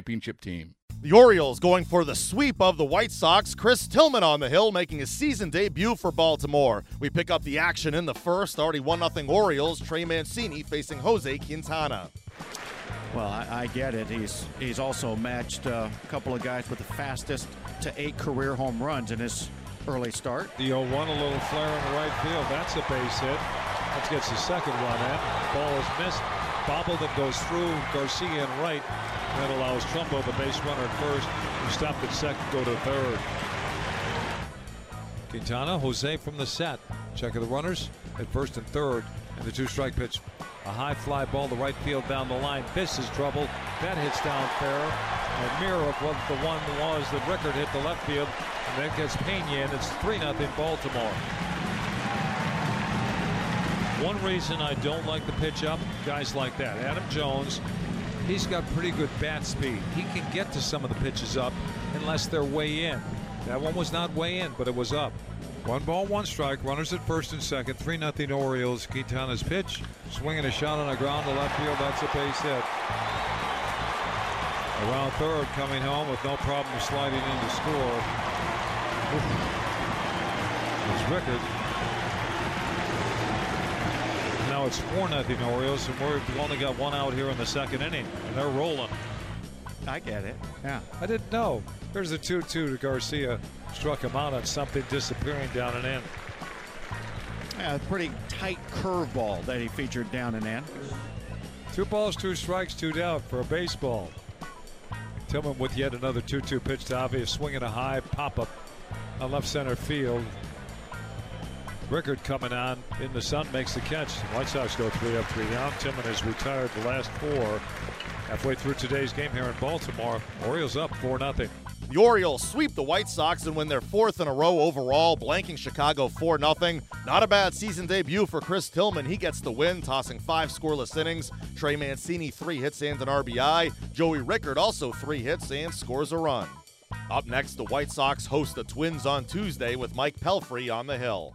championship team. The Orioles going for the sweep of the White Sox. Chris Tillman on the hill making his season debut for Baltimore. We pick up the action in the first. Already 1 0 Orioles. Trey Mancini facing Jose Quintana. Well, I, I get it. He's he's also matched uh, a couple of guys with the fastest to eight career home runs in his early start. The 0 1, a little flare in the right field. That's a base hit. That gets the second one in. Ball is missed. Bobbled and goes through Garcia and right. That allows Trumbo, the base runner at first, who stopped at second, go to third. Quintana, Jose from the set. Check of the runners at first and third. And the two strike pitch. A high fly ball to right field down the line. This is trouble. That hits down fair. A mirror of what the one was that Rickard hit the left field. And that gets Pena in. It's 3 0 Baltimore. One reason I don't like the pitch up, guys like that. Adam Jones, he's got pretty good bat speed. He can get to some of the pitches up unless they're way in. That one was not way in, but it was up. One ball, one strike. Runners at first and second. 3 0 Orioles. Quintana's pitch. Swinging a shot on the ground to left field. That's a base hit. Around third, coming home with no problem sliding in to score. It's Rickard. It's 4 0 Orioles, and we've only got one out here in the second inning, and they're rolling. I get it. Yeah. I didn't know. There's a 2 2 to Garcia. Struck him out on something disappearing down and in. Yeah, a pretty tight curveball that he featured down and in. Two balls, two strikes, two down for a baseball. Tillman with yet another 2 2 pitch to Avi, swinging a high pop up on left center field. Rickard coming on in the sun makes the catch. White Sox go three up, three down. Tillman has retired the last four. Halfway through today's game here in Baltimore, Orioles up 4 0. The Orioles sweep the White Sox and win their fourth in a row overall, blanking Chicago 4 0. Not a bad season debut for Chris Tillman. He gets the win, tossing five scoreless innings. Trey Mancini, three hits and an RBI. Joey Rickard, also three hits and scores a run. Up next, the White Sox host the Twins on Tuesday with Mike Pelfrey on the hill.